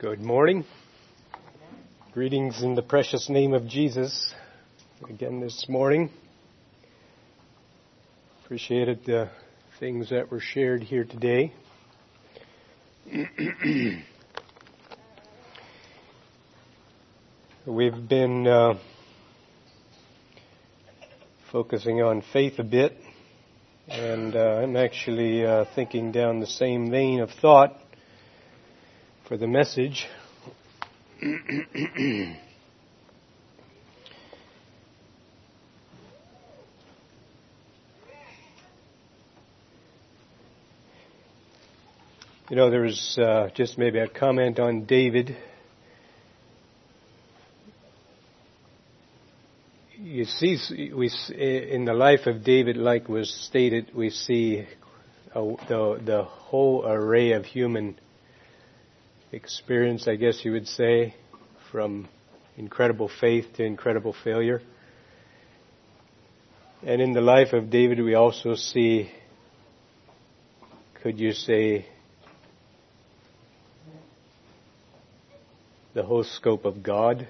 Good morning. Greetings in the precious name of Jesus again this morning. Appreciated the things that were shared here today. We've been uh, focusing on faith a bit, and uh, I'm actually uh, thinking down the same vein of thought for the message. you know, there was uh, just maybe a comment on David. You see, we in the life of David, like was stated, we see the the whole array of human experience, I guess you would say, from incredible faith to incredible failure. And in the life of David, we also see, could you say, the whole scope of God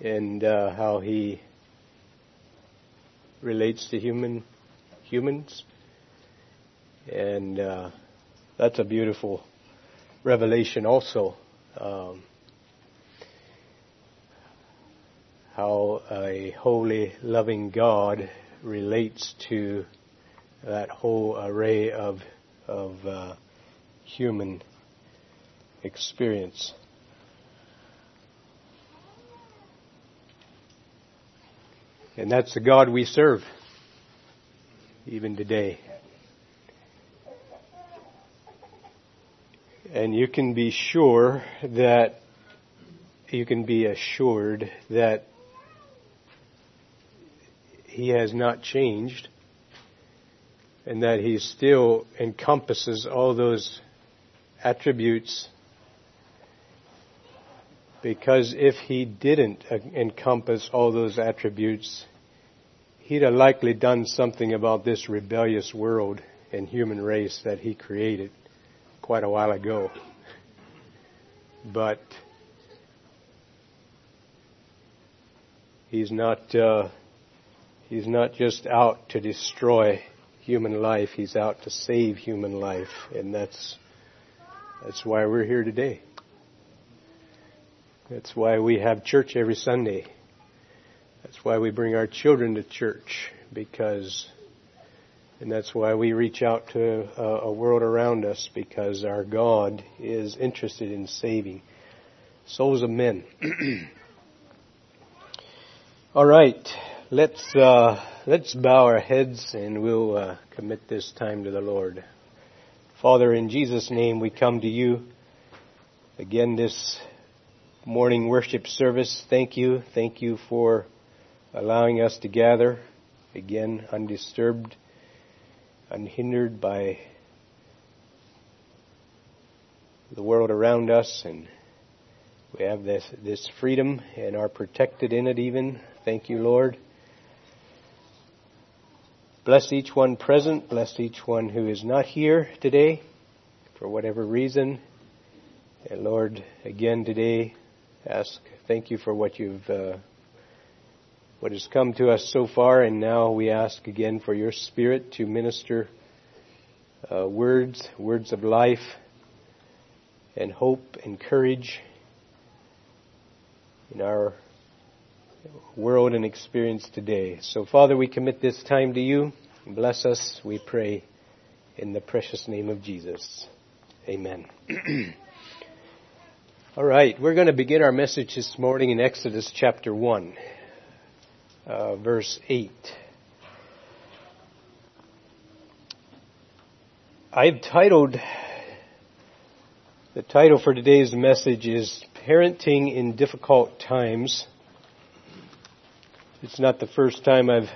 and uh, how He relates to human humans, and uh, that's a beautiful Revelation also. Um, how a holy, loving God relates to that whole array of of uh, human experience. And that's the God we serve, even today. And you can be sure that, you can be assured that He has not changed and that He still encompasses all those attributes because if he didn't encompass all those attributes, he'd have likely done something about this rebellious world and human race that he created quite a while ago. But he's not uh, he's not just out to destroy human life. He's out to save human life, and that's that's why we're here today. That's why we have church every Sunday. That's why we bring our children to church because and that's why we reach out to a, a world around us because our God is interested in saving souls of men. All right, let's uh, let's bow our heads and we'll uh, commit this time to the Lord. Father, in Jesus' name, we come to you again this morning worship service. Thank you, thank you for allowing us to gather again undisturbed unhindered by the world around us and we have this, this freedom and are protected in it even. Thank you, Lord. Bless each one present. Bless each one who is not here today for whatever reason. And Lord, again today, ask, thank you for what you've uh, what has come to us so far, and now we ask again for your Spirit to minister uh, words, words of life, and hope and courage in our world and experience today. So, Father, we commit this time to you. Bless us, we pray, in the precious name of Jesus. Amen. All right, we're going to begin our message this morning in Exodus chapter 1 uh, verse 8. I've titled, the title for today's message is Parenting in Difficult Times. It's not the first time I've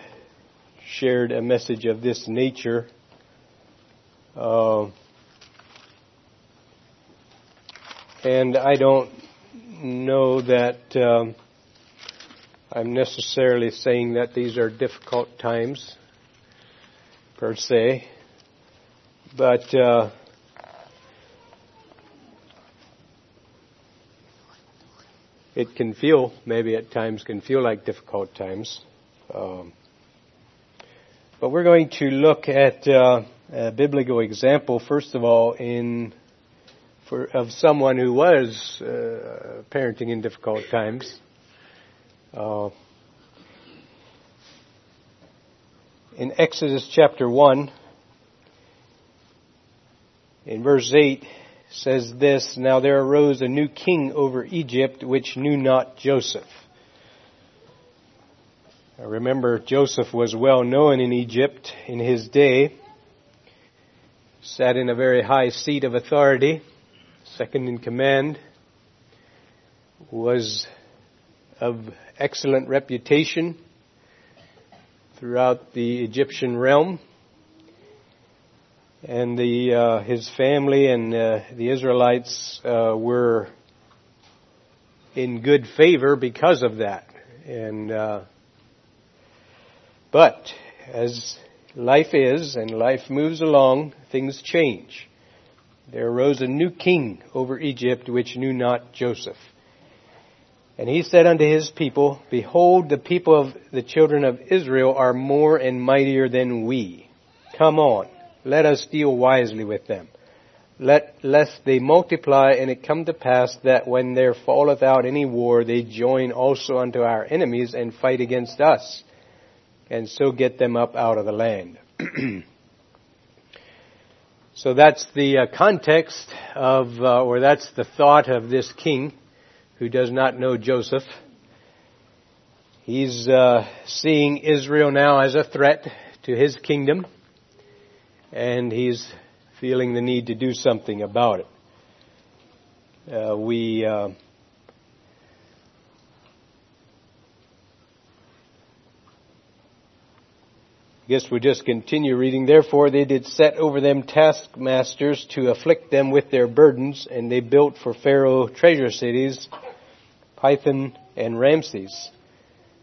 shared a message of this nature. Uh, and I don't know that um, I'm necessarily saying that these are difficult times, per se, but uh, it can feel, maybe at times, can feel like difficult times. Um, but we're going to look at uh, a biblical example, first of all, in for, of someone who was uh, parenting in difficult times. Uh, in Exodus chapter one, in verse eight, says this, Now there arose a new king over Egypt which knew not Joseph. Now remember, Joseph was well known in Egypt in his day, sat in a very high seat of authority, second in command, was of excellent reputation throughout the Egyptian realm and the uh, his family and uh, the Israelites uh, were in good favor because of that. And uh, but as life is and life moves along, things change. There arose a new king over Egypt which knew not Joseph. And he said unto his people, Behold, the people of the children of Israel are more and mightier than we. Come on. Let us deal wisely with them. Let, lest they multiply and it come to pass that when there falleth out any war, they join also unto our enemies and fight against us, and so get them up out of the land. so that's the uh, context of, uh, or that's the thought of this king who does not know Joseph. He's uh, seeing Israel now as a threat to his kingdom and he's feeling the need to do something about it. Uh, we I guess we'll just continue reading. Therefore they did set over them taskmasters to afflict them with their burdens, and they built for Pharaoh treasure cities, Pithom and Ramses.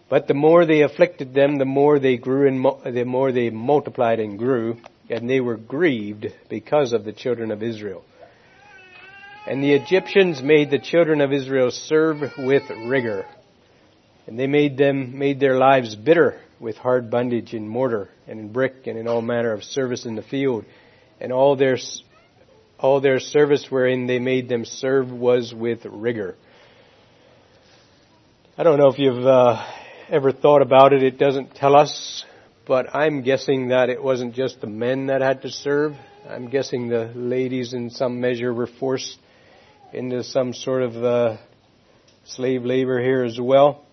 But the more they afflicted them, the more they grew and the more they multiplied and grew and they were grieved because of the children of Israel. And the Egyptians made the children of Israel serve with rigor. And they made them, made their lives bitter with hard bondage in mortar and in brick and in all manner of service in the field. And all their, all their service wherein they made them serve was with rigor. I don't know if you've uh, ever thought about it. It doesn't tell us but I'm guessing that it wasn't just the men that had to serve. I'm guessing the ladies in some measure were forced into some sort of uh, slave labor here as well.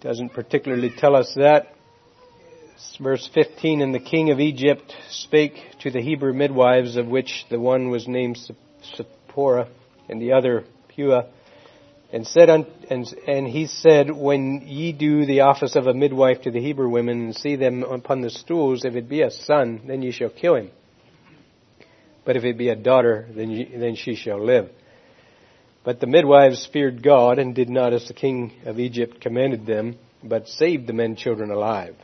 Doesn't particularly tell us that. Verse 15, And the king of Egypt spake to the Hebrew midwives, of which the one was named Shiphrah, and the other Puah, and said, and, and he said, when ye do the office of a midwife to the Hebrew women and see them upon the stools, if it be a son, then ye shall kill him. But if it be a daughter, then, ye, then she shall live. But the midwives feared God and did not as the king of Egypt commanded them, but saved the men children alive.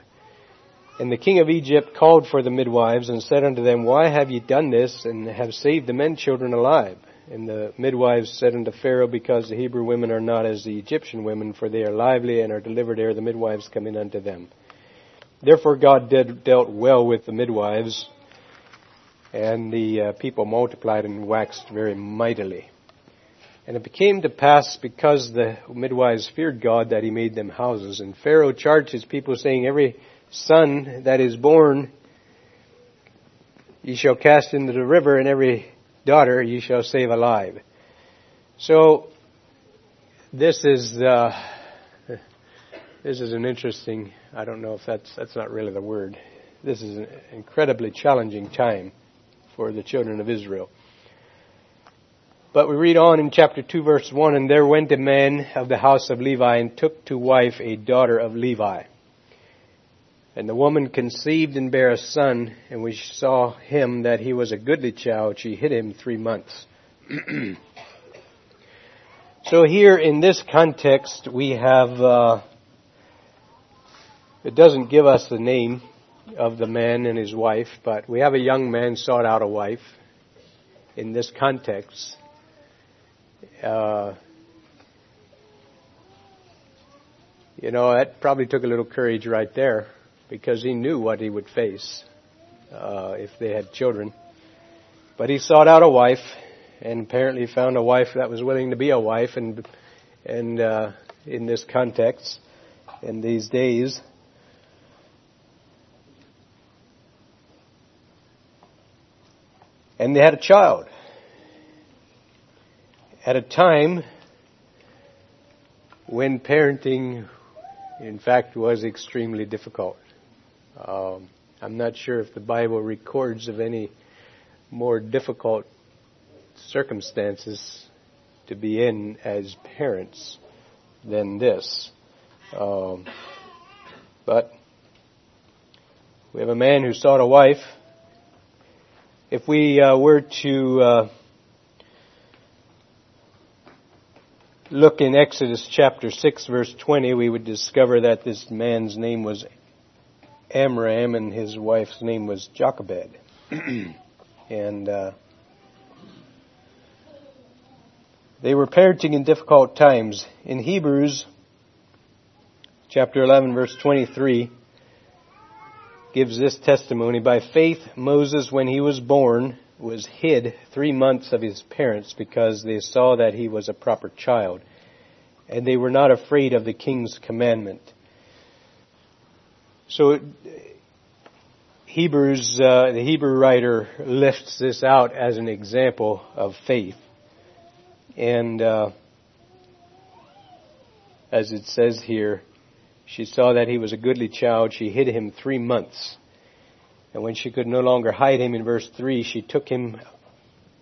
And the king of Egypt called for the midwives and said unto them, Why have ye done this and have saved the men children alive? And the midwives said unto Pharaoh, Because the Hebrew women are not as the Egyptian women, for they are lively and are delivered ere the midwives come in unto them. Therefore God did, dealt well with the midwives, and the uh, people multiplied and waxed very mightily. And it became to pass, because the midwives feared God, that he made them houses. And Pharaoh charged his people, saying, Every son that is born ye shall cast into the river, and every daughter ye shall save alive. So this is uh, this is an interesting. I don't know if that's that's not really the word. This is an incredibly challenging time for the children of Israel. But we read on in chapter 2 verse 1, and there went a man of the house of Levi and took to wife a daughter of Levi. And the woman conceived and bare a son, and we saw him that he was a goodly child. She hid him three months. so here in this context, we have, uh, it doesn't give us the name of the man and his wife, but we have a young man sought out a wife in this context. Uh, You know, that probably took a little courage right there because he knew what he would face uh, if they had children. But he sought out a wife, and apparently found a wife that was willing to be a wife, and and uh, in this context, in these days. And they had a child. At a time when parenting, in fact, was extremely difficult. Um, I'm not sure if the Bible records of any more difficult circumstances to be in as parents than this. Um, but we have a man who sought a wife. If we uh, were to uh, look in Exodus chapter 6 verse 20, we would discover that this man's name was Amram and his wife's name was Jochebed. and uh, they were parenting in difficult times. In Hebrews chapter 11 verse 23 gives this testimony. By faith, Moses, when he was born, was hid three months of his parents because they saw that he was a proper child. And they were not afraid of the king's commandment. So Hebrews, uh, the Hebrew writer lifts this out as an example of faith. And uh, as it says here, she saw that he was a goodly child. She hid him three months. And when she could no longer hide him in verse 3, she took him,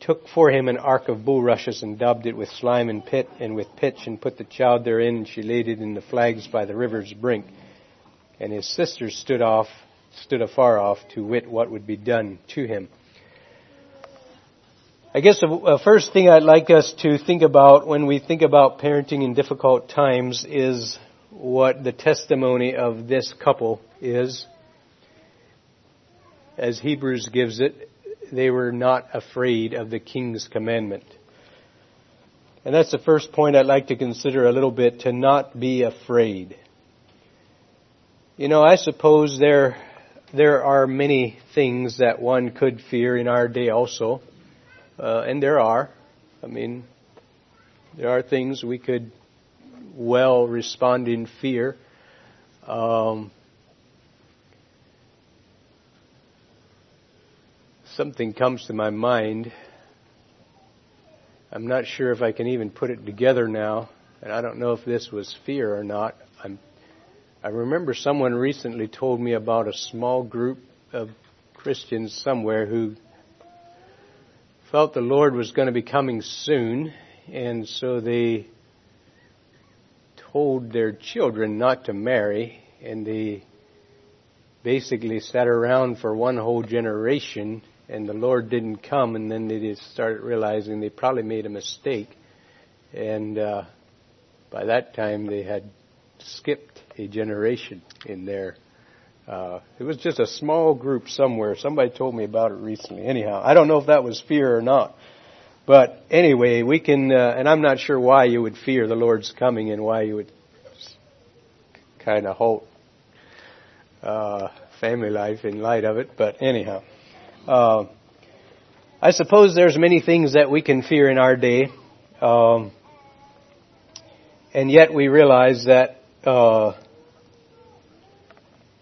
took for him an ark of bulrushes and daubed it with slime and pit and with pitch and put the child therein and she laid it in the flags by the river's brink and his sisters stood off, stood afar off to wit what would be done to him. I guess the uh, first thing I'd like us to think about when we think about parenting in difficult times is what the testimony of this couple is. As Hebrews gives it, they were not afraid of the king's commandment. And that's the first point I'd like to consider a little bit, to not be afraid. You know, I suppose there there are many things that one could fear in our day also, uh, and there are. I mean, there are things we could well respond in fear. Um, something comes to my mind. I'm not sure if I can even put it together now, and I don't know if this was fear or not. I'm I remember someone recently told me about a small group of Christians somewhere who felt the Lord was going to be coming soon, and so they told their children not to marry, and they basically sat around for one whole generation, and the Lord didn't come, and then they just started realizing they probably made a mistake, and uh, by that time they had skipped a generation in there. Uh, it was just a small group somewhere. Somebody told me about it recently. Anyhow, I don't know if that was fear or not. But anyway, we can, uh, and I'm not sure why you would fear the Lord's coming and why you would kind of halt uh, family life in light of it. But anyhow, uh, I suppose there's many things that we can fear in our day, um, and yet we realize that uh,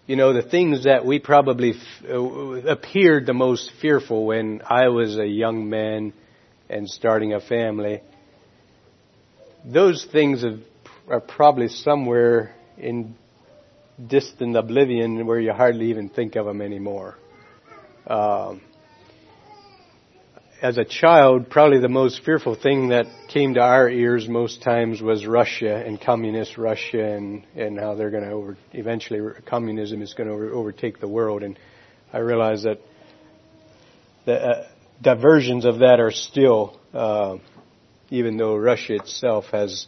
you know, the things that we probably f- uh, appeared the most fearful when I was a young man and starting a family, those things have, are probably somewhere in distant oblivion where you hardly even think of them anymore. Um, as a child, probably the most fearful thing that came to our ears most times was Russia and communist Russia and, and how they're going to over, eventually communism is going to over, overtake the world. And I realize that the uh, diversions of that are still, uh, even though Russia itself has,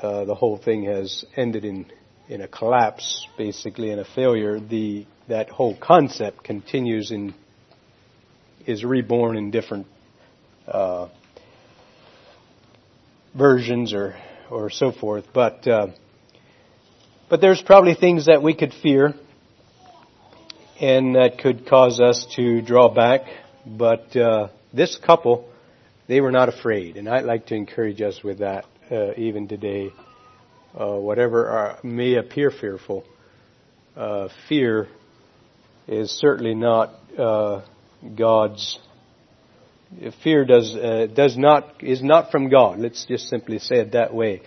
uh, the whole thing has ended in, in a collapse, basically, in a failure, the, that whole concept continues and is reborn in different uh, versions or or so forth. But uh, But there's probably things that we could fear and that could cause us to draw back. But uh, this couple, they were not afraid, and I'd like to encourage us with that uh, even today. Uh, whatever are, may appear fearful, uh, fear is certainly not uh, God's. Fear does uh, does not is not from God. Let's just simply say it that way.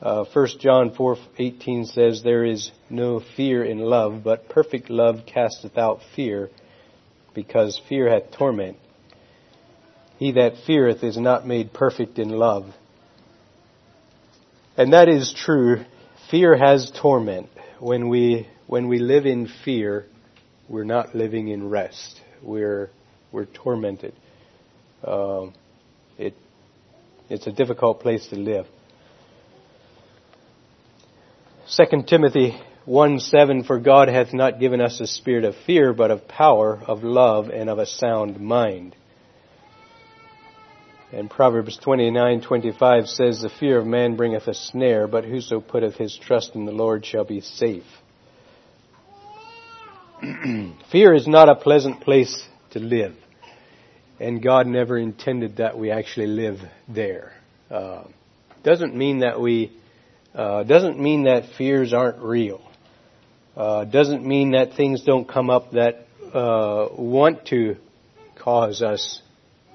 Uh, 1 John 4:18 says, "There is no fear in love, but perfect love casteth out fear, because fear hath torment. He that feareth is not made perfect in love." And that is true. Fear has torment. When we when we live in fear, we're not living in rest. We're we're tormented. Um, it it's a difficult place to live. 2 Timothy 1 7 For God hath not given us a spirit of fear, but of power, of love, and of a sound mind. And Proverbs 29:25 says, The fear of man bringeth a snare, but whoso putteth his trust in the Lord shall be safe. fear is not a pleasant place to live. And God never intended that we actually live there. Uh, doesn't mean that we uh, doesn't mean that fears aren't real. Uh, doesn't mean that things don't come up that uh, want to cause us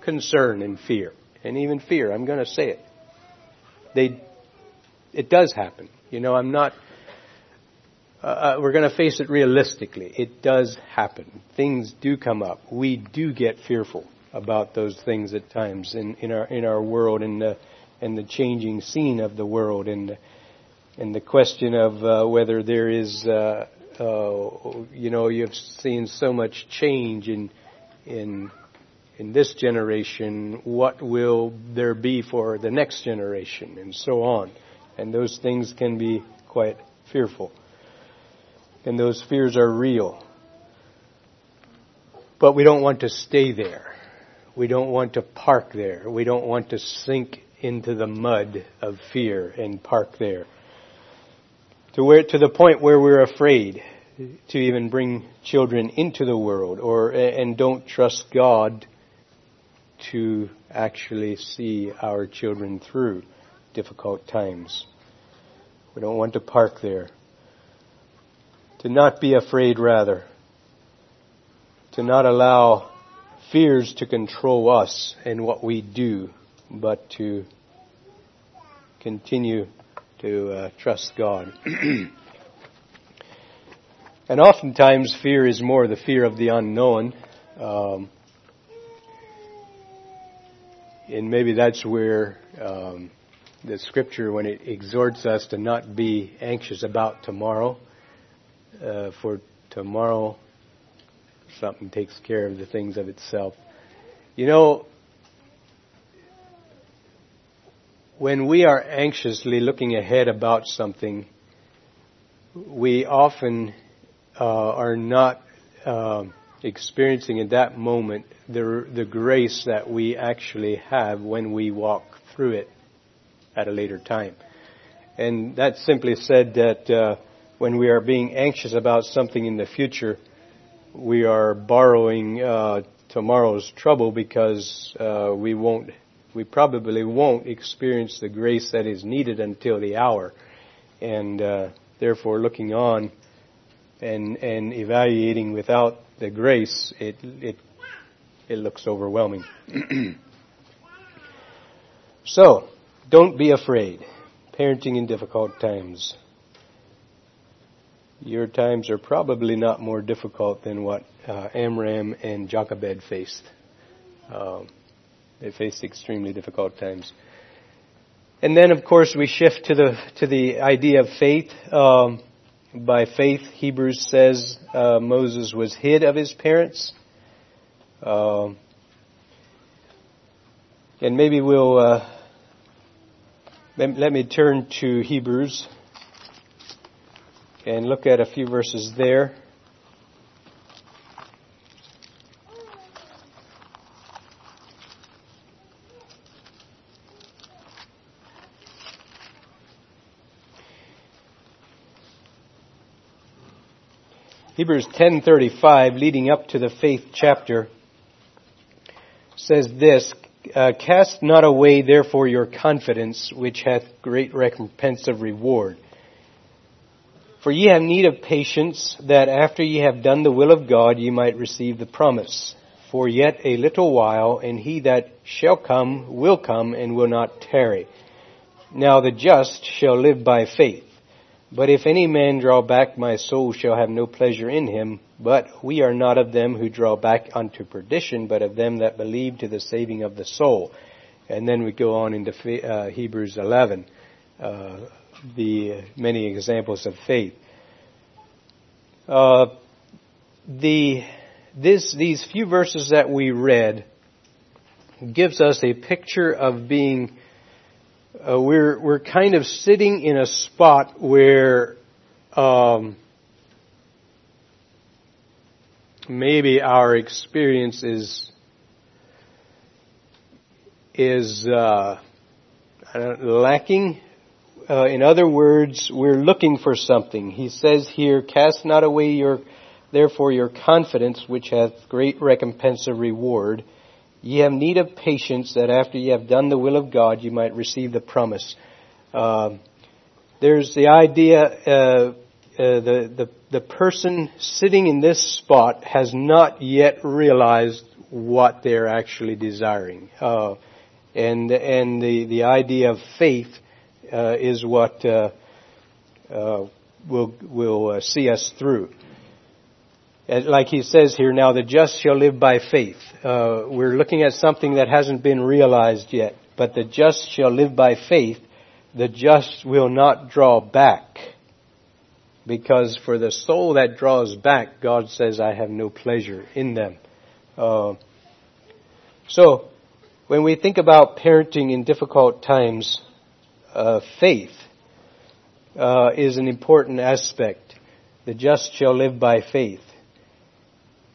concern and fear, and even fear. I'm going to say it. They, it does happen. You know, I'm not. Uh, uh we're going to face it realistically. It does happen. Things do come up. We do get fearful about those things at times in, in our in our world and the and the changing scene of the world and and the question of uh, whether there is, uh, uh, you know, you've seen so much change in in in this generation. What will there be for the next generation, and so on? And those things can be quite fearful, and those fears are real. But we don't want to stay there. We don't want to park there. We don't want to sink into the mud of fear and park there to where to the point where we're afraid to even bring children into the world or and don't trust God to actually see our children through difficult times. We don't want to park there. To not be afraid rather. To not allow fears to control us and what we do, but to continue to uh, trust God. and oftentimes, fear is more the fear of the unknown. Um, and maybe that's where um, the scripture, when it exhorts us to not be anxious about tomorrow, uh, for tomorrow something takes care of the things of itself. You know, when we are anxiously looking ahead about something, we often uh, are not uh, experiencing in that moment the the grace that we actually have when we walk through it at a later time. And that simply said that uh, when we are being anxious about something in the future, we are borrowing uh, tomorrow's trouble because uh, we won't we probably won't experience the grace that is needed until the hour. And uh, therefore, looking on and, and evaluating without the grace, it, it, it looks overwhelming. so, don't be afraid. Parenting in difficult times. Your times are probably not more difficult than what uh, Amram and Jochebed faced. Um, they faced extremely difficult times. And then, of course, we shift to the to the idea of faith. Um, by faith, Hebrews says uh, Moses was hid of his parents. Um, and maybe we'll uh, let, let me turn to Hebrews and look at a few verses there. Hebrews 10:35 leading up to the faith chapter says this uh, cast not away therefore your confidence which hath great recompense of reward for ye have need of patience that after ye have done the will of God ye might receive the promise for yet a little while and he that shall come will come and will not tarry now the just shall live by faith but if any man draw back, my soul shall have no pleasure in him. But we are not of them who draw back unto perdition, but of them that believe to the saving of the soul. And then we go on into uh, Hebrews 11, uh, the many examples of faith. Uh, the this these few verses that we read gives us a picture of being uh, we're we're kind of sitting in a spot where um, maybe our experience is is uh, lacking. Uh, in other words, we're looking for something. He says here, "Cast not away your, therefore your confidence, which hath great recompense of reward." Ye have need of patience that after ye have done the will of God, you might receive the promise. Uh, there's the idea, uh, uh, the, the, the person sitting in this spot has not yet realized what they're actually desiring. Uh, and, and the, the idea of faith, uh, is what, uh, will, will see us through like he says here, now the just shall live by faith. Uh, we're looking at something that hasn't been realized yet, but the just shall live by faith. The just will not draw back. Because for the soul that draws back, God says, I have no pleasure in them. Uh, so, when we think about parenting in difficult times, uh, faith uh, is an important aspect. The just shall live by faith.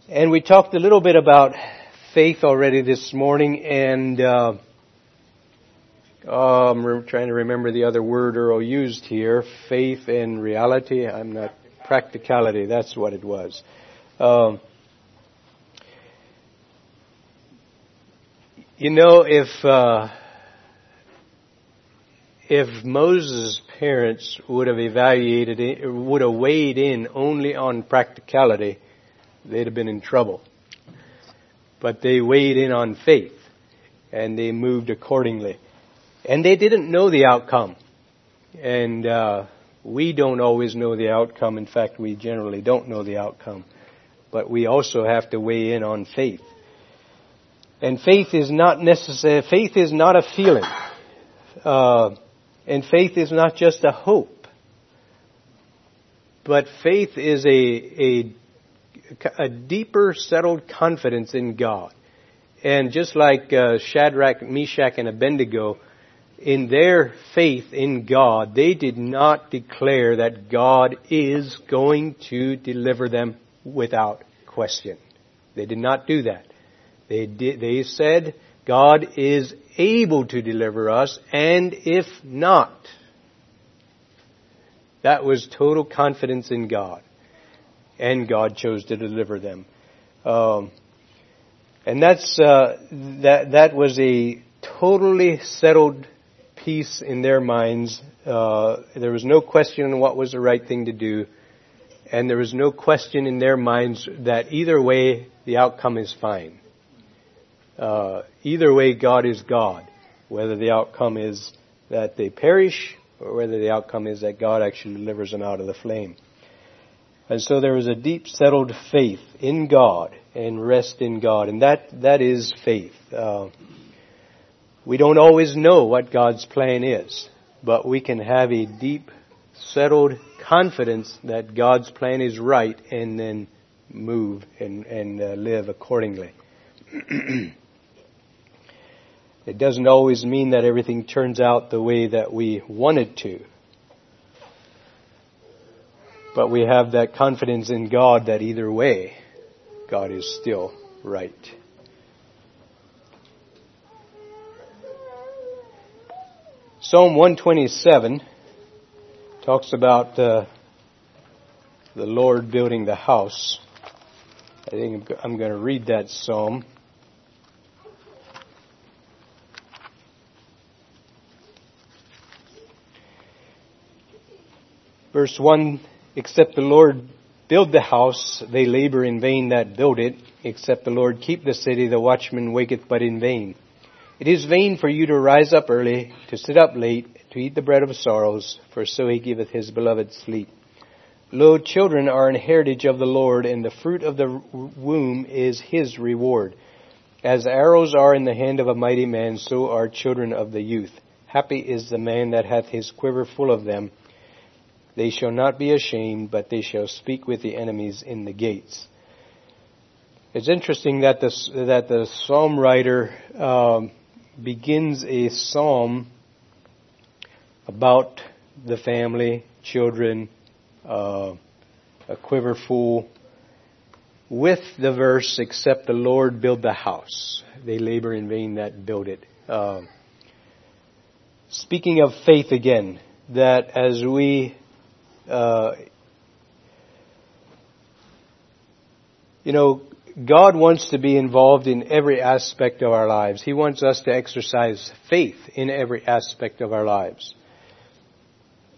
And we talked a little bit about faith already this morning, and uh, I'm trying to remember the other word Earl used here. Faith and reality. I'm not practicality. That's what it was. Um, you know, if uh, if Moses' parents would have evaluated, would have weighed in only on practicality they'd have been in trouble. But they weighed in on faith and they moved accordingly. And they didn't know the outcome. And uh, we don't always know the outcome. In fact, we generally don't know the outcome. But we also have to weigh in on faith. And faith is not necessary. Faith is not a feeling. Uh, and faith is not just a hope. But faith is a, a a deeper settled confidence in God. And just like uh, Shadrach, Meshach, and Abednego, in their faith in God, they did not declare that God is going to deliver them without question. They did not do that. They did, they said, God is able to deliver us, and if not, that was total confidence in God and God chose to deliver them. Um, and that's uh, that that was a totally settled peace in their minds. Uh, there was no question on what was the right thing to do, and there was no question in their minds that either way the outcome is fine. Uh, either way, God is God. Whether the outcome is that they perish or whether the outcome is that God actually delivers them out of the flame. And so there is a deep settled faith in God and rest in God. And that, that is faith. Uh, we don't always know what God's plan is, but we can have a deep settled confidence that God's plan is right and then move and, and uh, live accordingly. it doesn't always mean that everything turns out the way that we want it to. But we have that confidence in God that either way, God is still right. Psalm 127 talks about uh, the Lord building the house. I think I'm going to read that psalm. Verse 1 Except the Lord build the house, they labor in vain that build it. Except the Lord keep the city, the watchman waketh but in vain. It is vain for you to rise up early, to sit up late, to eat the bread of sorrows, for so he giveth his beloved sleep. Lo, children are an heritage of the Lord, and the fruit of the womb is his reward. As arrows are in the hand of a mighty man, so are children of the youth. Happy is the man that hath his quiver full of them. They shall not be ashamed, but they shall speak with the enemies in the gates. It's interesting that the, that the psalm writer um, begins a psalm about the family, children, uh, a quiver full, with the verse, except the Lord build the house. They labor in vain that build it. Uh, speaking of faith again, that as we uh, you know, God wants to be involved in every aspect of our lives. He wants us to exercise faith in every aspect of our lives.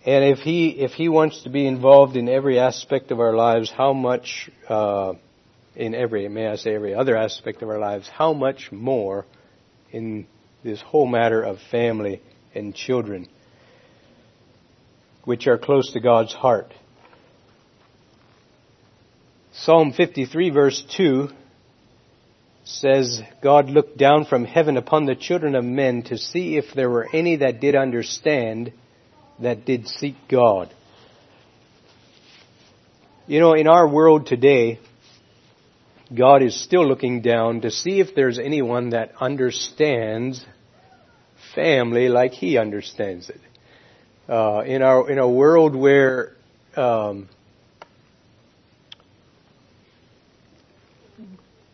And if he if he wants to be involved in every aspect of our lives, how much uh, in every may I say every other aspect of our lives, how much more in this whole matter of family and children which are close to God's heart. Psalm 53 verse 2 says, God looked down from heaven upon the children of men to see if there were any that did understand, that did seek God. You know, in our world today, God is still looking down to see if there's anyone that understands family like He understands it uh, in our in a world where um,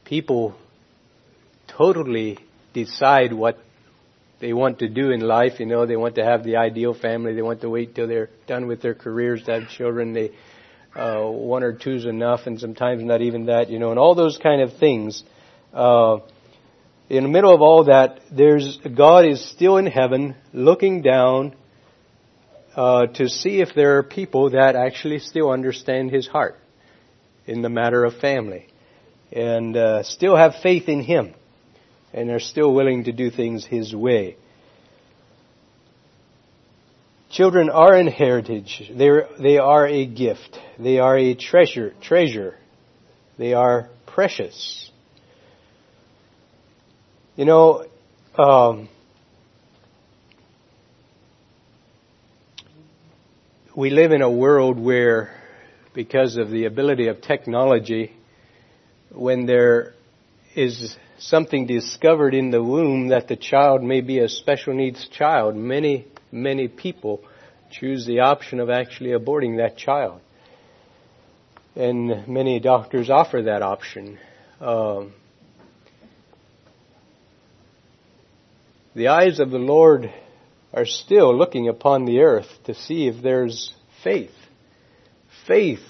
people totally decide what they want to do in life. You know, they want to have the ideal family. They want to wait till they're done with their careers to have children. They uh, one or two's enough, and sometimes not even that. You know, and all those kind of things. Uh, in the middle of all that, there's God is still in heaven, looking down, uh, to see if there are people that actually still understand his heart in the matter of family and uh, still have faith in him and are still willing to do things his way. Children are an heritage. They're, they are a gift. They are a treasure, treasure. They are precious. You know, um, we live in a world where, because of the ability of technology, when there is something discovered in the womb that the child may be a special needs child, many, many people choose the option of actually aborting that child. And many doctors offer that option. Um, the eyes of the Lord are still looking upon the earth to see if there's faith. Faith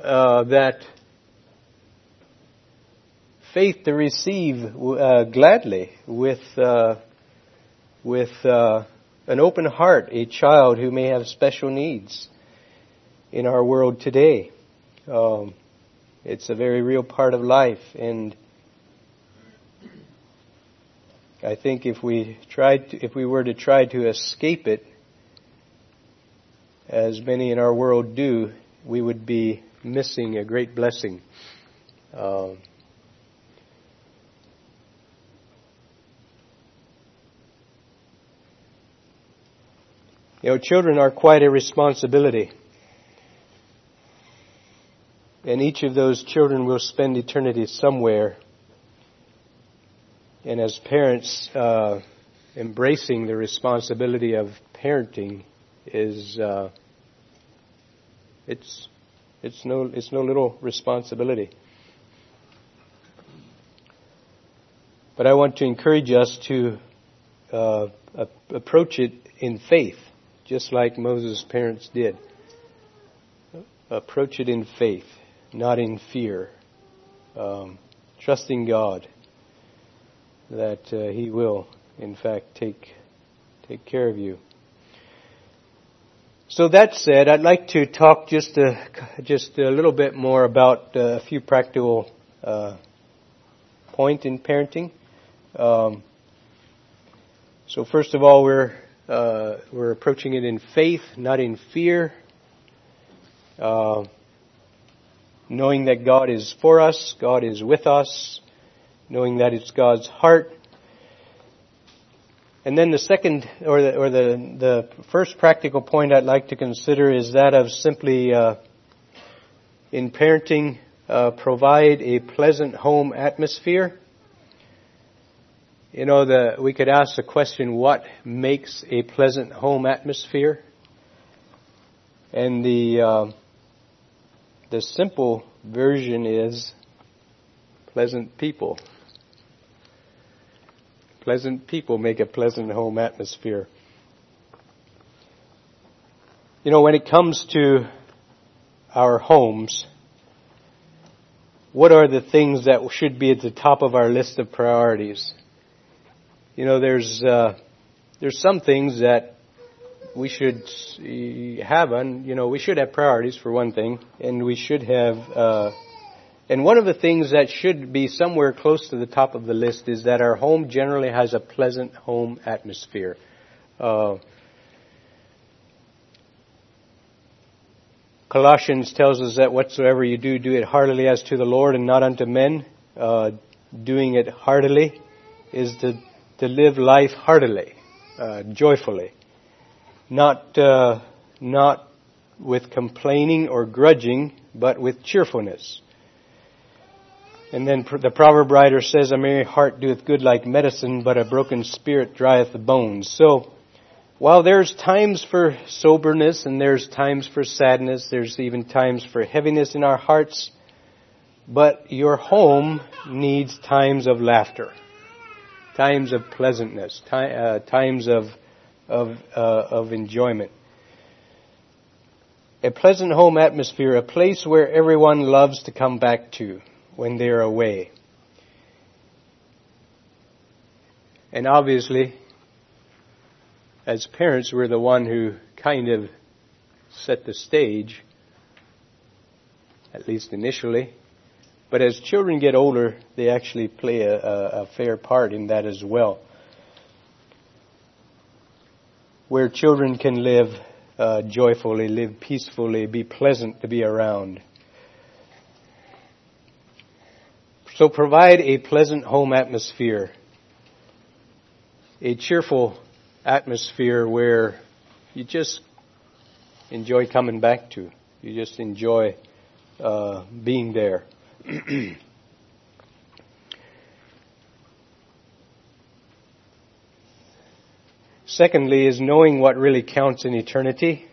uh, that faith to receive uh, gladly with uh, with uh, an open heart a child who may have special needs in our world today. Um, it's a very real part of life, and I think if we tried, to, if we were to try to escape it, as many in our world do, we would be missing a great blessing. Uh, you know, children are quite a responsibility. And each of those children will spend eternity somewhere and as parents, uh, embracing the responsibility of parenting is uh, it's it's no it's no little responsibility. But I want to encourage us to uh, approach it in faith, just like Moses' parents did. approach it in faith, not in fear, um, trusting God that uh, He will, in fact, take take care of you. So that said, I'd like to talk just a, just a little bit more about uh, a few practical uh, point in parenting. Um, so first of all, we're uh, we're approaching it in faith, not in fear. Uh, knowing that God is for us, God is with us, knowing that it's God's heart. And then the second, or the, or the, the first practical point I'd like to consider is that of simply, uh, in parenting, uh, provide a pleasant home atmosphere. You know, the, we could ask the question, what makes a pleasant home atmosphere? And the, uh, the simple version is pleasant people. Pleasant people make a pleasant home atmosphere. You know, when it comes to our homes, what are the things that should be at the top of our list of priorities? You know, there's uh, there's some things that we should have on, you know, we should have priorities for one thing, and we should have, uh, and one of the things that should be somewhere close to the top of the list is that our home generally has a pleasant home atmosphere. Uh, Colossians tells us that whatsoever you do, do it heartily as to the Lord and not unto men. Uh, doing it heartily is to, to live life heartily, uh, joyfully not uh, not with complaining or grudging, but with cheerfulness. And then the proverb writer says, "A merry heart doeth good like medicine, but a broken spirit drieth the bones." So, while there's times for soberness and there's times for sadness, there's even times for heaviness in our hearts, but your home needs times of laughter, times of pleasantness, uh, times of of, uh, of enjoyment. A pleasant home atmosphere, a place where everyone loves to come back to when they're away. And obviously, as parents, we're the one who kind of set the stage, at least initially. But as children get older, they actually play a, a, fair part in that as well where children can live uh, joyfully, live peacefully, be pleasant to be around. So provide a pleasant home atmosphere, a cheerful atmosphere where you just enjoy coming back to. You just enjoy uh, being there. Secondly, is knowing what really counts in eternity.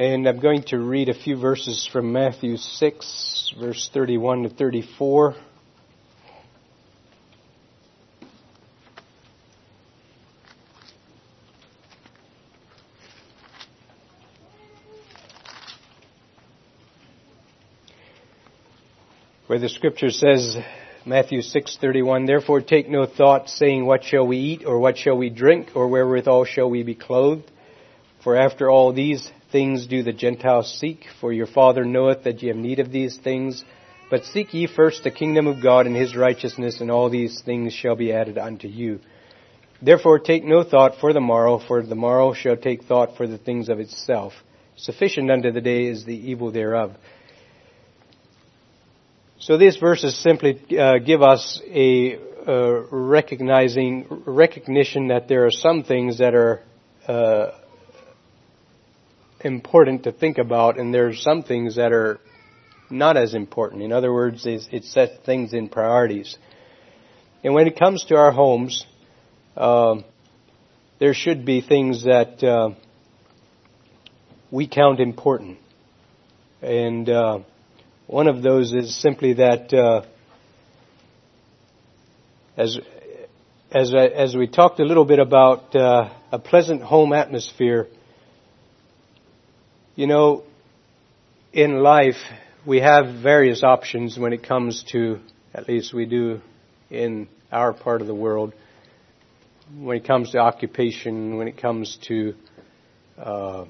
And I'm going to read a few verses from Matthew 6, verse 31 to 34. where the scripture says, Matthew 6:31, therefore take no thought saying what shall we eat or what shall we drink or wherewithal shall we be clothed for after all these things do the Gentiles seek for your father knoweth that ye have need of these things. But seek ye first the kingdom of God and his righteousness and all these things shall be added unto you. Therefore take no thought for the morrow for the morrow shall take thought for the things of itself. Sufficient unto the day is the evil thereof. So these verses simply uh, give us a uh, recognizing recognition that there are some things that are uh, important to think about, and there are some things that are not as important. In other words, it sets things in priorities. And when it comes to our homes, um, there should be things that uh, we count important, and uh, one of those is simply that uh, as as as we talked a little bit about uh, a pleasant home atmosphere, you know, in life we have various options when it comes to, at least we do in our part of the world, when it comes to occupation, when it comes to uh,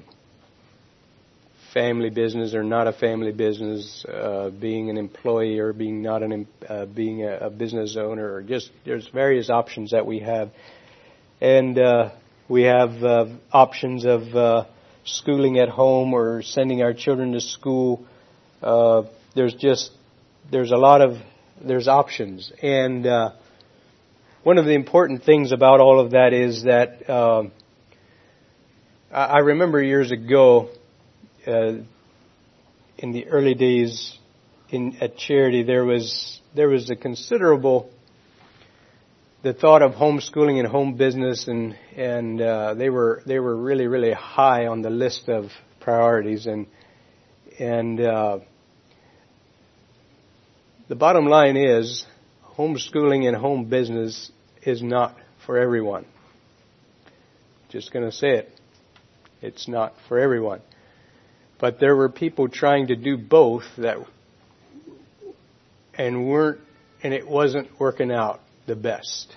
family business or not a family business, uh, being an employee or being not an uh, being a, a, business owner, or just there's various options that we have, and uh, we have uh, options of uh, schooling at home or sending our children to school. Uh, there's just there's a lot of there's options, and one of the important things about all of that is that um, I remember years ago uh, in the early days in at charity there was there was a considerable the thought of homeschooling and home business and and uh, they were they were really really high on the list of priorities and and uh, the bottom line is homeschooling and home business is not for everyone. Just going to say it. It's not for everyone. But there were people trying to do both that and weren't and it wasn't working out the best.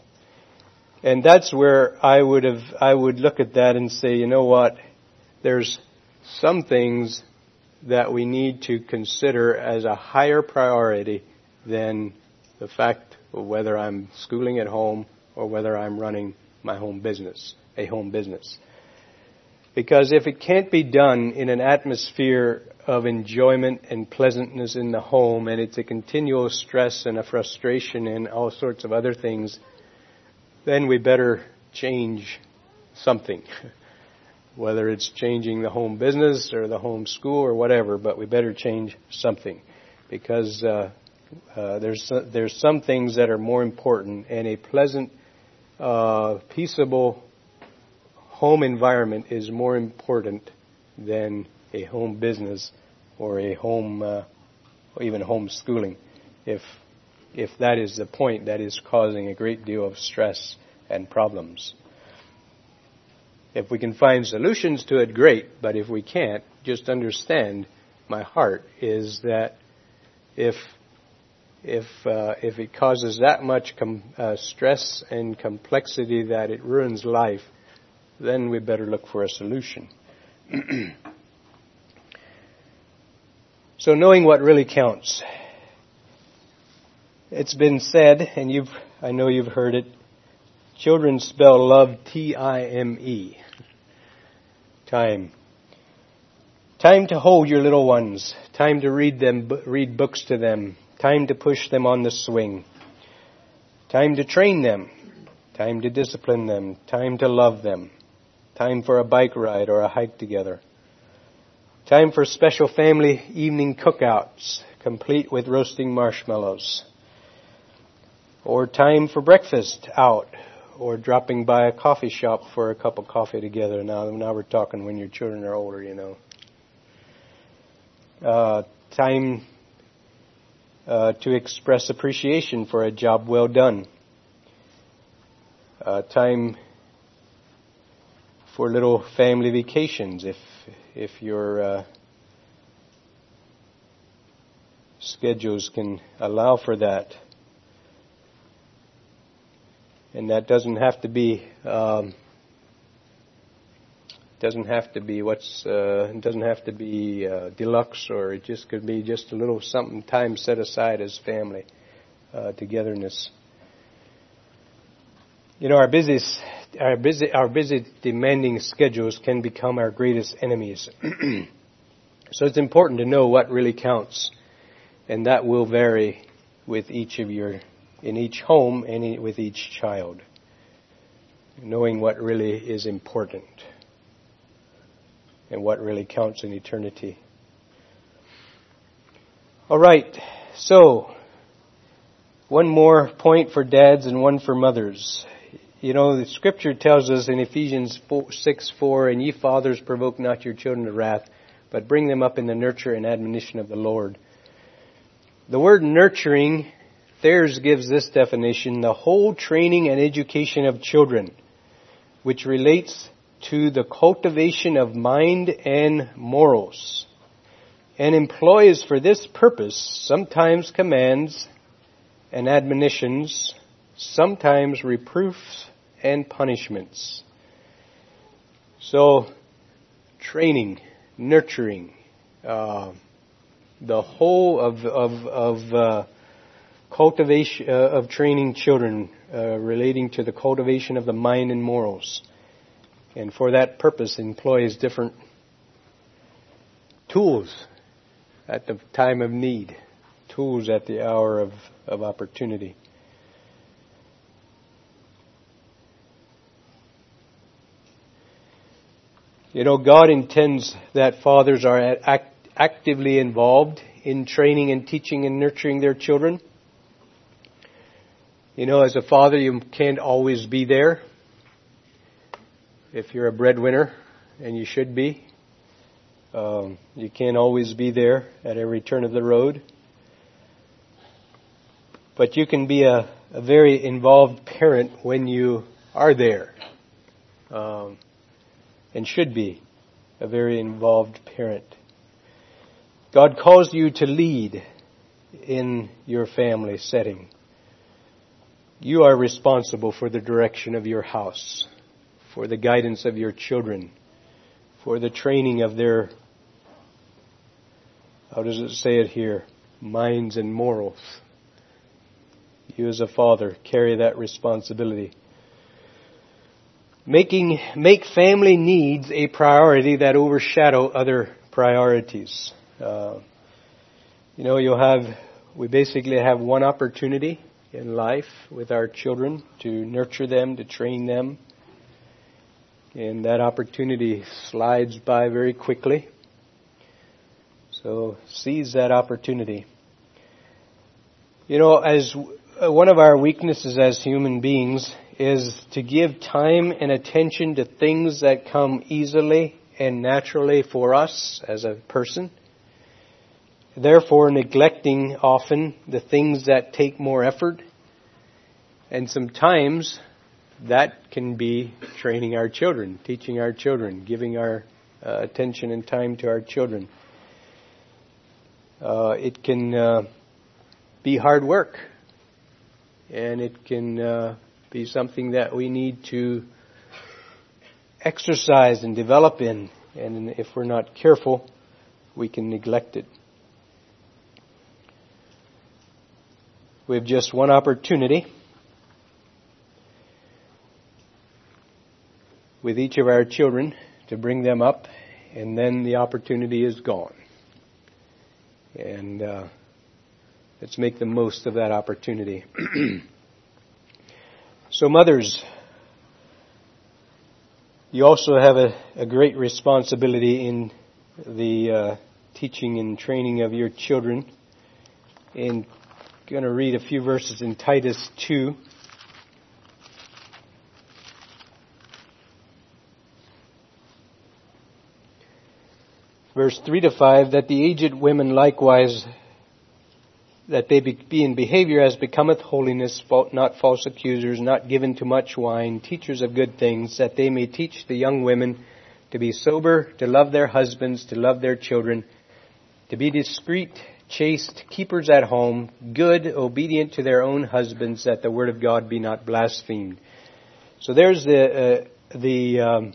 And that's where I would have I would look at that and say, you know what? There's some things that we need to consider as a higher priority than the fact of whether I'm schooling at home or whether I'm running my home business, a home business. Because if it can't be done in an atmosphere of enjoyment and pleasantness in the home, and it's a continual stress and a frustration and all sorts of other things, then we better change something. Whether it's changing the home business or the home school or whatever, but we better change something. Because uh, uh, there's, there's some things that are more important, and a pleasant, uh, peaceable home environment is more important than a home business or a home, uh, or even homeschooling. If if that is the point that is causing a great deal of stress and problems. If we can find solutions to it, great. But if we can't, just understand my heart is that if if uh, if it causes that much com- uh, stress and complexity that it ruins life, then we better look for a solution. so knowing what really counts. It's been said, and you've, I know you've heard it, children spell love T-I-M-E. Time. Time to hold your little ones. Time to read them, read books to them. Time to push them on the swing. Time to train them. Time to discipline them. Time to love them. Time for a bike ride or a hike together. Time for special family evening cookouts, complete with roasting marshmallows. Or time for breakfast out, or dropping by a coffee shop for a cup of coffee together. Now, now we're talking when your children are older, you know. Uh, time uh, to express appreciation for a job well done. Uh, time for little family vacations if if your uh, schedules can allow for that. And that doesn't have to be um, doesn't have to be what's uh, doesn't have to be uh, deluxe or it just could be just a little something time set aside as family uh, togetherness. You know, our busiest our busy, our busy, demanding schedules can become our greatest enemies. so it's important to know what really counts, and that will vary with each of your, in each home and with each child. Knowing what really is important and what really counts in eternity. All right, so one more point for dads and one for mothers. You know, the scripture tells us in Ephesians 4, 6 4, and ye fathers provoke not your children to wrath, but bring them up in the nurture and admonition of the Lord. The word nurturing Thayer's gives this definition, the whole training and education of children, which relates to the cultivation of mind and morals, and employs for this purpose sometimes commands and admonitions, sometimes reproofs and punishments. So, training, nurturing, uh, the whole of of, of uh, cultivation uh, of training children uh, relating to the cultivation of the mind and morals, and for that purpose employs different tools at the time of need, tools at the hour of, of opportunity. You know, God intends that fathers are act- actively involved in training and teaching and nurturing their children. You know, as a father, you can't always be there. If you're a breadwinner, and you should be, um, you can't always be there at every turn of the road. But you can be a, a very involved parent when you are there. Um, and should be a very involved parent. God calls you to lead in your family setting. You are responsible for the direction of your house, for the guidance of your children, for the training of their, how does it say it here, minds and morals. You as a father carry that responsibility. Making, make family needs a priority that overshadow other priorities. Uh, you know, you'll have, we basically have one opportunity in life with our children to nurture them, to train them. And that opportunity slides by very quickly. So seize that opportunity. You know, as one of our weaknesses as human beings is to give time and attention to things that come easily and naturally for us as a person. Therefore, neglecting often the things that take more effort. And sometimes that can be training our children, teaching our children, giving our uh, attention and time to our children. Uh, it can uh, be hard work, and it can uh, be something that we need to exercise and develop in. And if we're not careful, we can neglect it. We have just one opportunity with each of our children to bring them up, and then the opportunity is gone. And uh, let's make the most of that opportunity. So, mothers, you also have a, a great responsibility in the uh, teaching and training of your children. And I'm going to read a few verses in Titus 2. Verse 3 to 5 that the aged women likewise that they be in behavior as becometh holiness, not false accusers, not given to much wine, teachers of good things, that they may teach the young women to be sober, to love their husbands, to love their children, to be discreet, chaste, keepers at home, good, obedient to their own husbands, that the word of God be not blasphemed. So there's the uh, the um,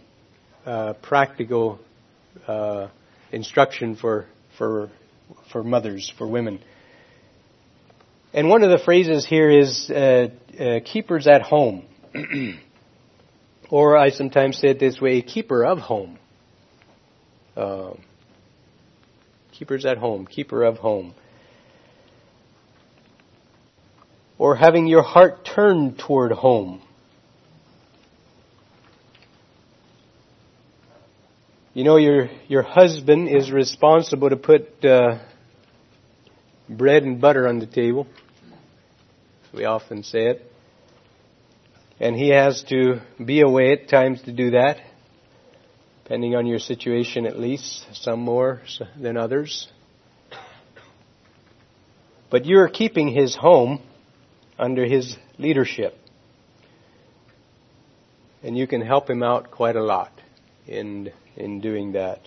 uh, practical uh, instruction for for for mothers, for women. And one of the phrases here is uh, uh, keepers at home. or I sometimes say it this way keeper of home. Uh, keepers at home, keeper of home. Or having your heart turned toward home. You know, your, your husband is responsible to put uh, bread and butter on the table. as We often say it. And he has to be away at times to do that, depending on your situation at least, some more than others. But you are keeping his home under his leadership. And you can help him out quite a lot in, in doing that.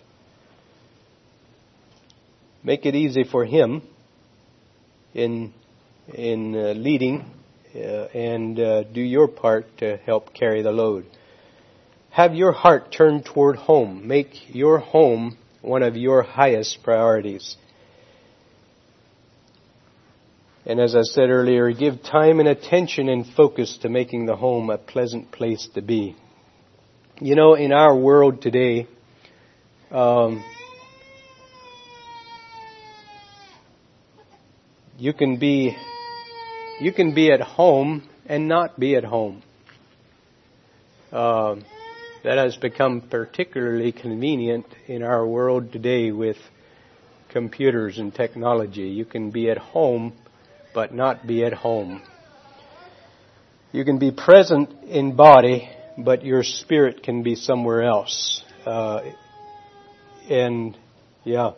Make it easy for him in, in uh, leading uh, and uh, do your part to help carry the load. Have your heart turned toward home. Make your home one of your highest priorities. And as I said earlier, give time and attention and focus to making the home a pleasant place to be. You know, in our world today, um, you can be you can be at home and not be at home. Um, that has become particularly convenient in our world today with computers and technology. You can be at home but not be at home. You can be present in body, but your spirit can be somewhere else. Uh, and yeah,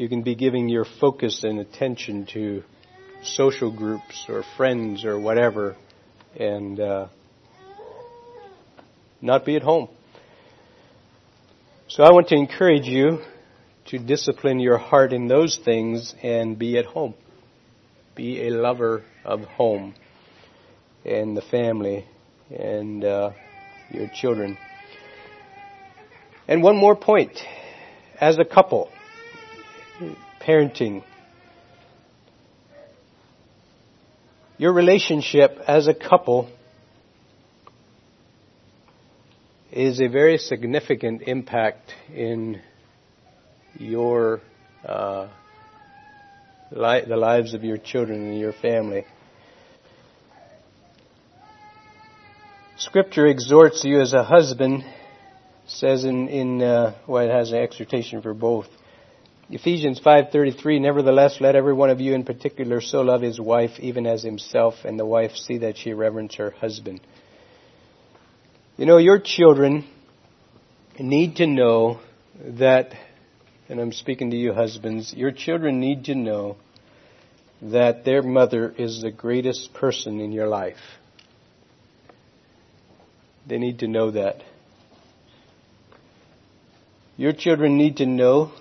you can be giving your focus and attention to social groups or friends or whatever, and uh, not be at home. So I want to encourage you to discipline your heart in those things and be at home. Be a lover of home and the family and uh, your children. And one more point. As a couple, parenting, your relationship as a couple is a very significant impact in your uh, li- the lives of your children and your family. Scripture exhorts you as a husband, says in, in uh, well, it has an exhortation for both. Ephesians 5:33 Nevertheless let every one of you in particular so love his wife even as himself and the wife see that she reverence her husband. You know your children need to know that and I'm speaking to you husbands, your children need to know that their mother is the greatest person in your life. They need to know that. Your children need to know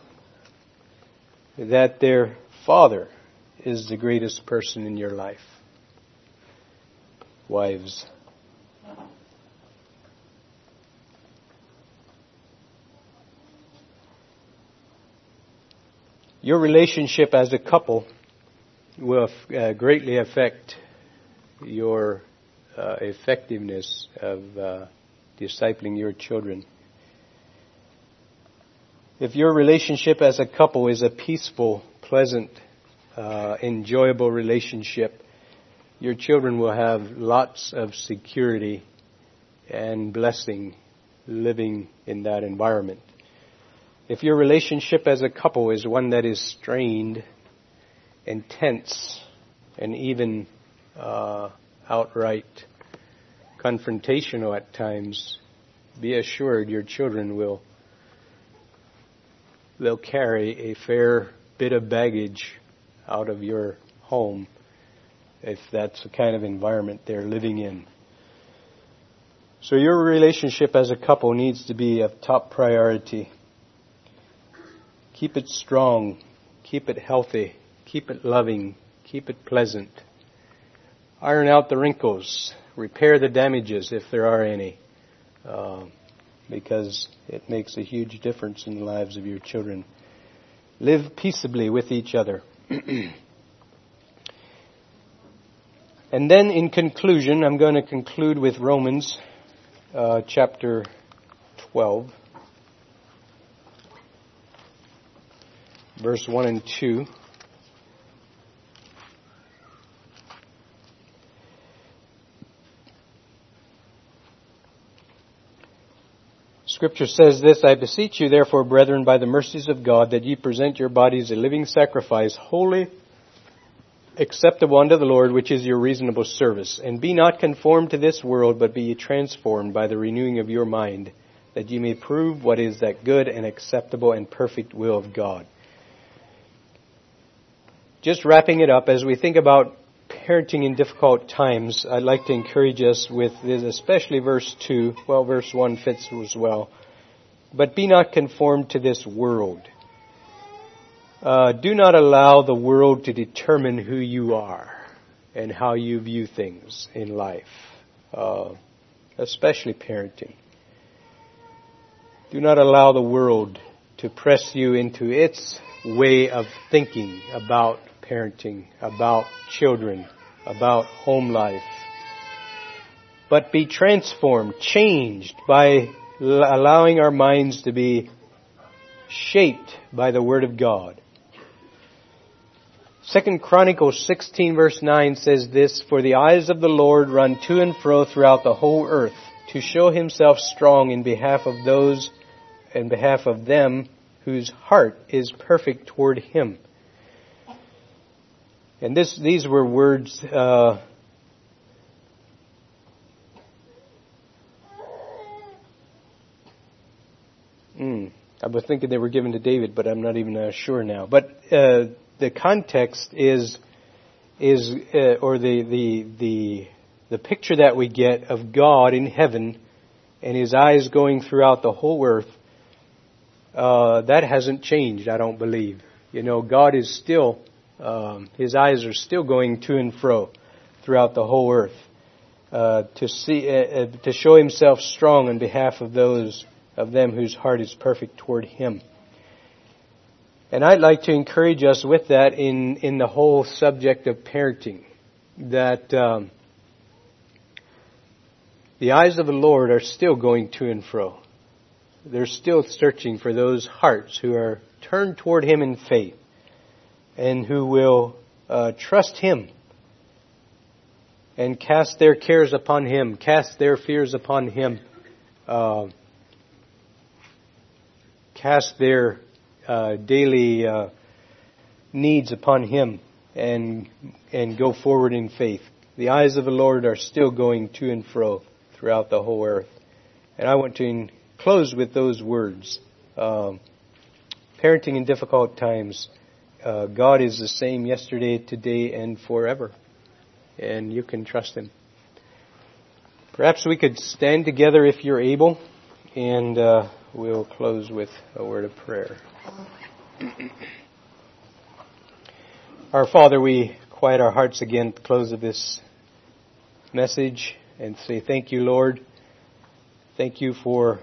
that their father is the greatest person in your life. Wives. Your relationship as a couple will uh, greatly affect your uh, effectiveness of uh, discipling your children. If your relationship as a couple is a peaceful, pleasant, uh, enjoyable relationship, your children will have lots of security and blessing living in that environment. If your relationship as a couple is one that is strained and tense and even uh, outright confrontational at times, be assured your children will they'll carry a fair bit of baggage out of your home if that's the kind of environment they're living in. So your relationship as a couple needs to be of top priority. Keep it strong. Keep it healthy. Keep it loving. Keep it pleasant. Iron out the wrinkles. Repair the damages if there are any. Uh, because it makes a huge difference in the lives of your children. Live peaceably with each other. and then in conclusion, I'm going to conclude with Romans uh, chapter 12. verse 1 and 2. Scripture says this, I beseech you therefore, brethren, by the mercies of God, that ye present your bodies a living sacrifice, holy, acceptable unto the Lord, which is your reasonable service. And be not conformed to this world, but be ye transformed by the renewing of your mind, that ye may prove what is that good and acceptable and perfect will of God just wrapping it up, as we think about parenting in difficult times, I'd like to encourage us with this, especially verse 2. Well, verse 1 fits as well. But be not conformed to this world. Uh, do not allow the world to determine who you are and how you view things in life, uh, especially parenting. Do not allow the world to press you into its way of thinking about parenting, about children, about home life. But be transformed, changed by allowing our minds to be shaped by the Word of God. Second Chronicles 16 verse 9 says this, For the eyes of the Lord run to and fro throughout the whole earth, to show himself strong in behalf of those, in behalf of them whose heart is perfect toward him. And this, these were words, uh, mm, I was thinking they were given to David, but I'm not even uh, sure now. But uh, the context is is uh, or the the the the picture that we get of God in heaven and His eyes going throughout the whole earth. Uh, that hasn't changed, I don't believe. You know, God is still um, his eyes are still going to and fro throughout the whole earth uh, to see uh, uh, to show himself strong on behalf of those of them whose heart is perfect toward him. And I'd like to encourage us with that in in the whole subject of parenting that. Um, the eyes of the Lord are still going to and fro. They're still searching for those hearts who are turned toward Him in faith and who will uh, trust Him and cast their cares upon Him, cast their fears upon Him, uh, cast their uh, daily uh, needs upon Him, and and go forward in faith. The eyes of the Lord are still going to and fro throughout the whole earth, and I want to close with those words. Um, parenting in difficult times uh, God is the same yesterday, today, and forever. And you can trust Him. Perhaps we could stand together if you're able, and uh, we'll close with a word of prayer. Our Father, we quiet our hearts again at the close of this message and say thank you, Lord. Thank you for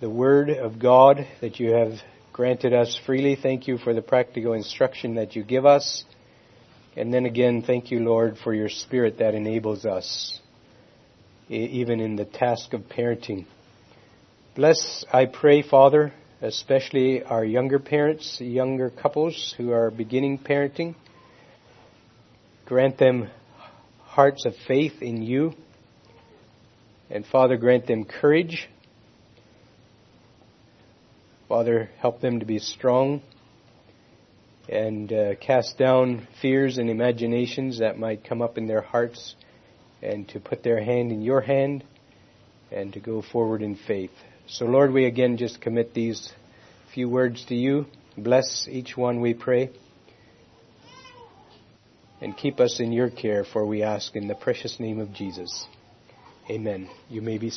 the Word of God that you have granted us freely. Thank you for the practical instruction that you give us. And then again, thank you, Lord, for your Spirit that enables us, even in the task of parenting. Bless, I pray, Father, especially our younger parents, younger couples who are beginning parenting. Grant them hearts of faith in you. And Father, grant them courage Father, help them to be strong and uh, cast down fears and imaginations that might come up in their hearts and to put their hand in your hand and to go forward in faith. So, Lord, we again just commit these few words to you. Bless each one, we pray. And keep us in your care, for we ask in the precious name of Jesus. Amen. You may be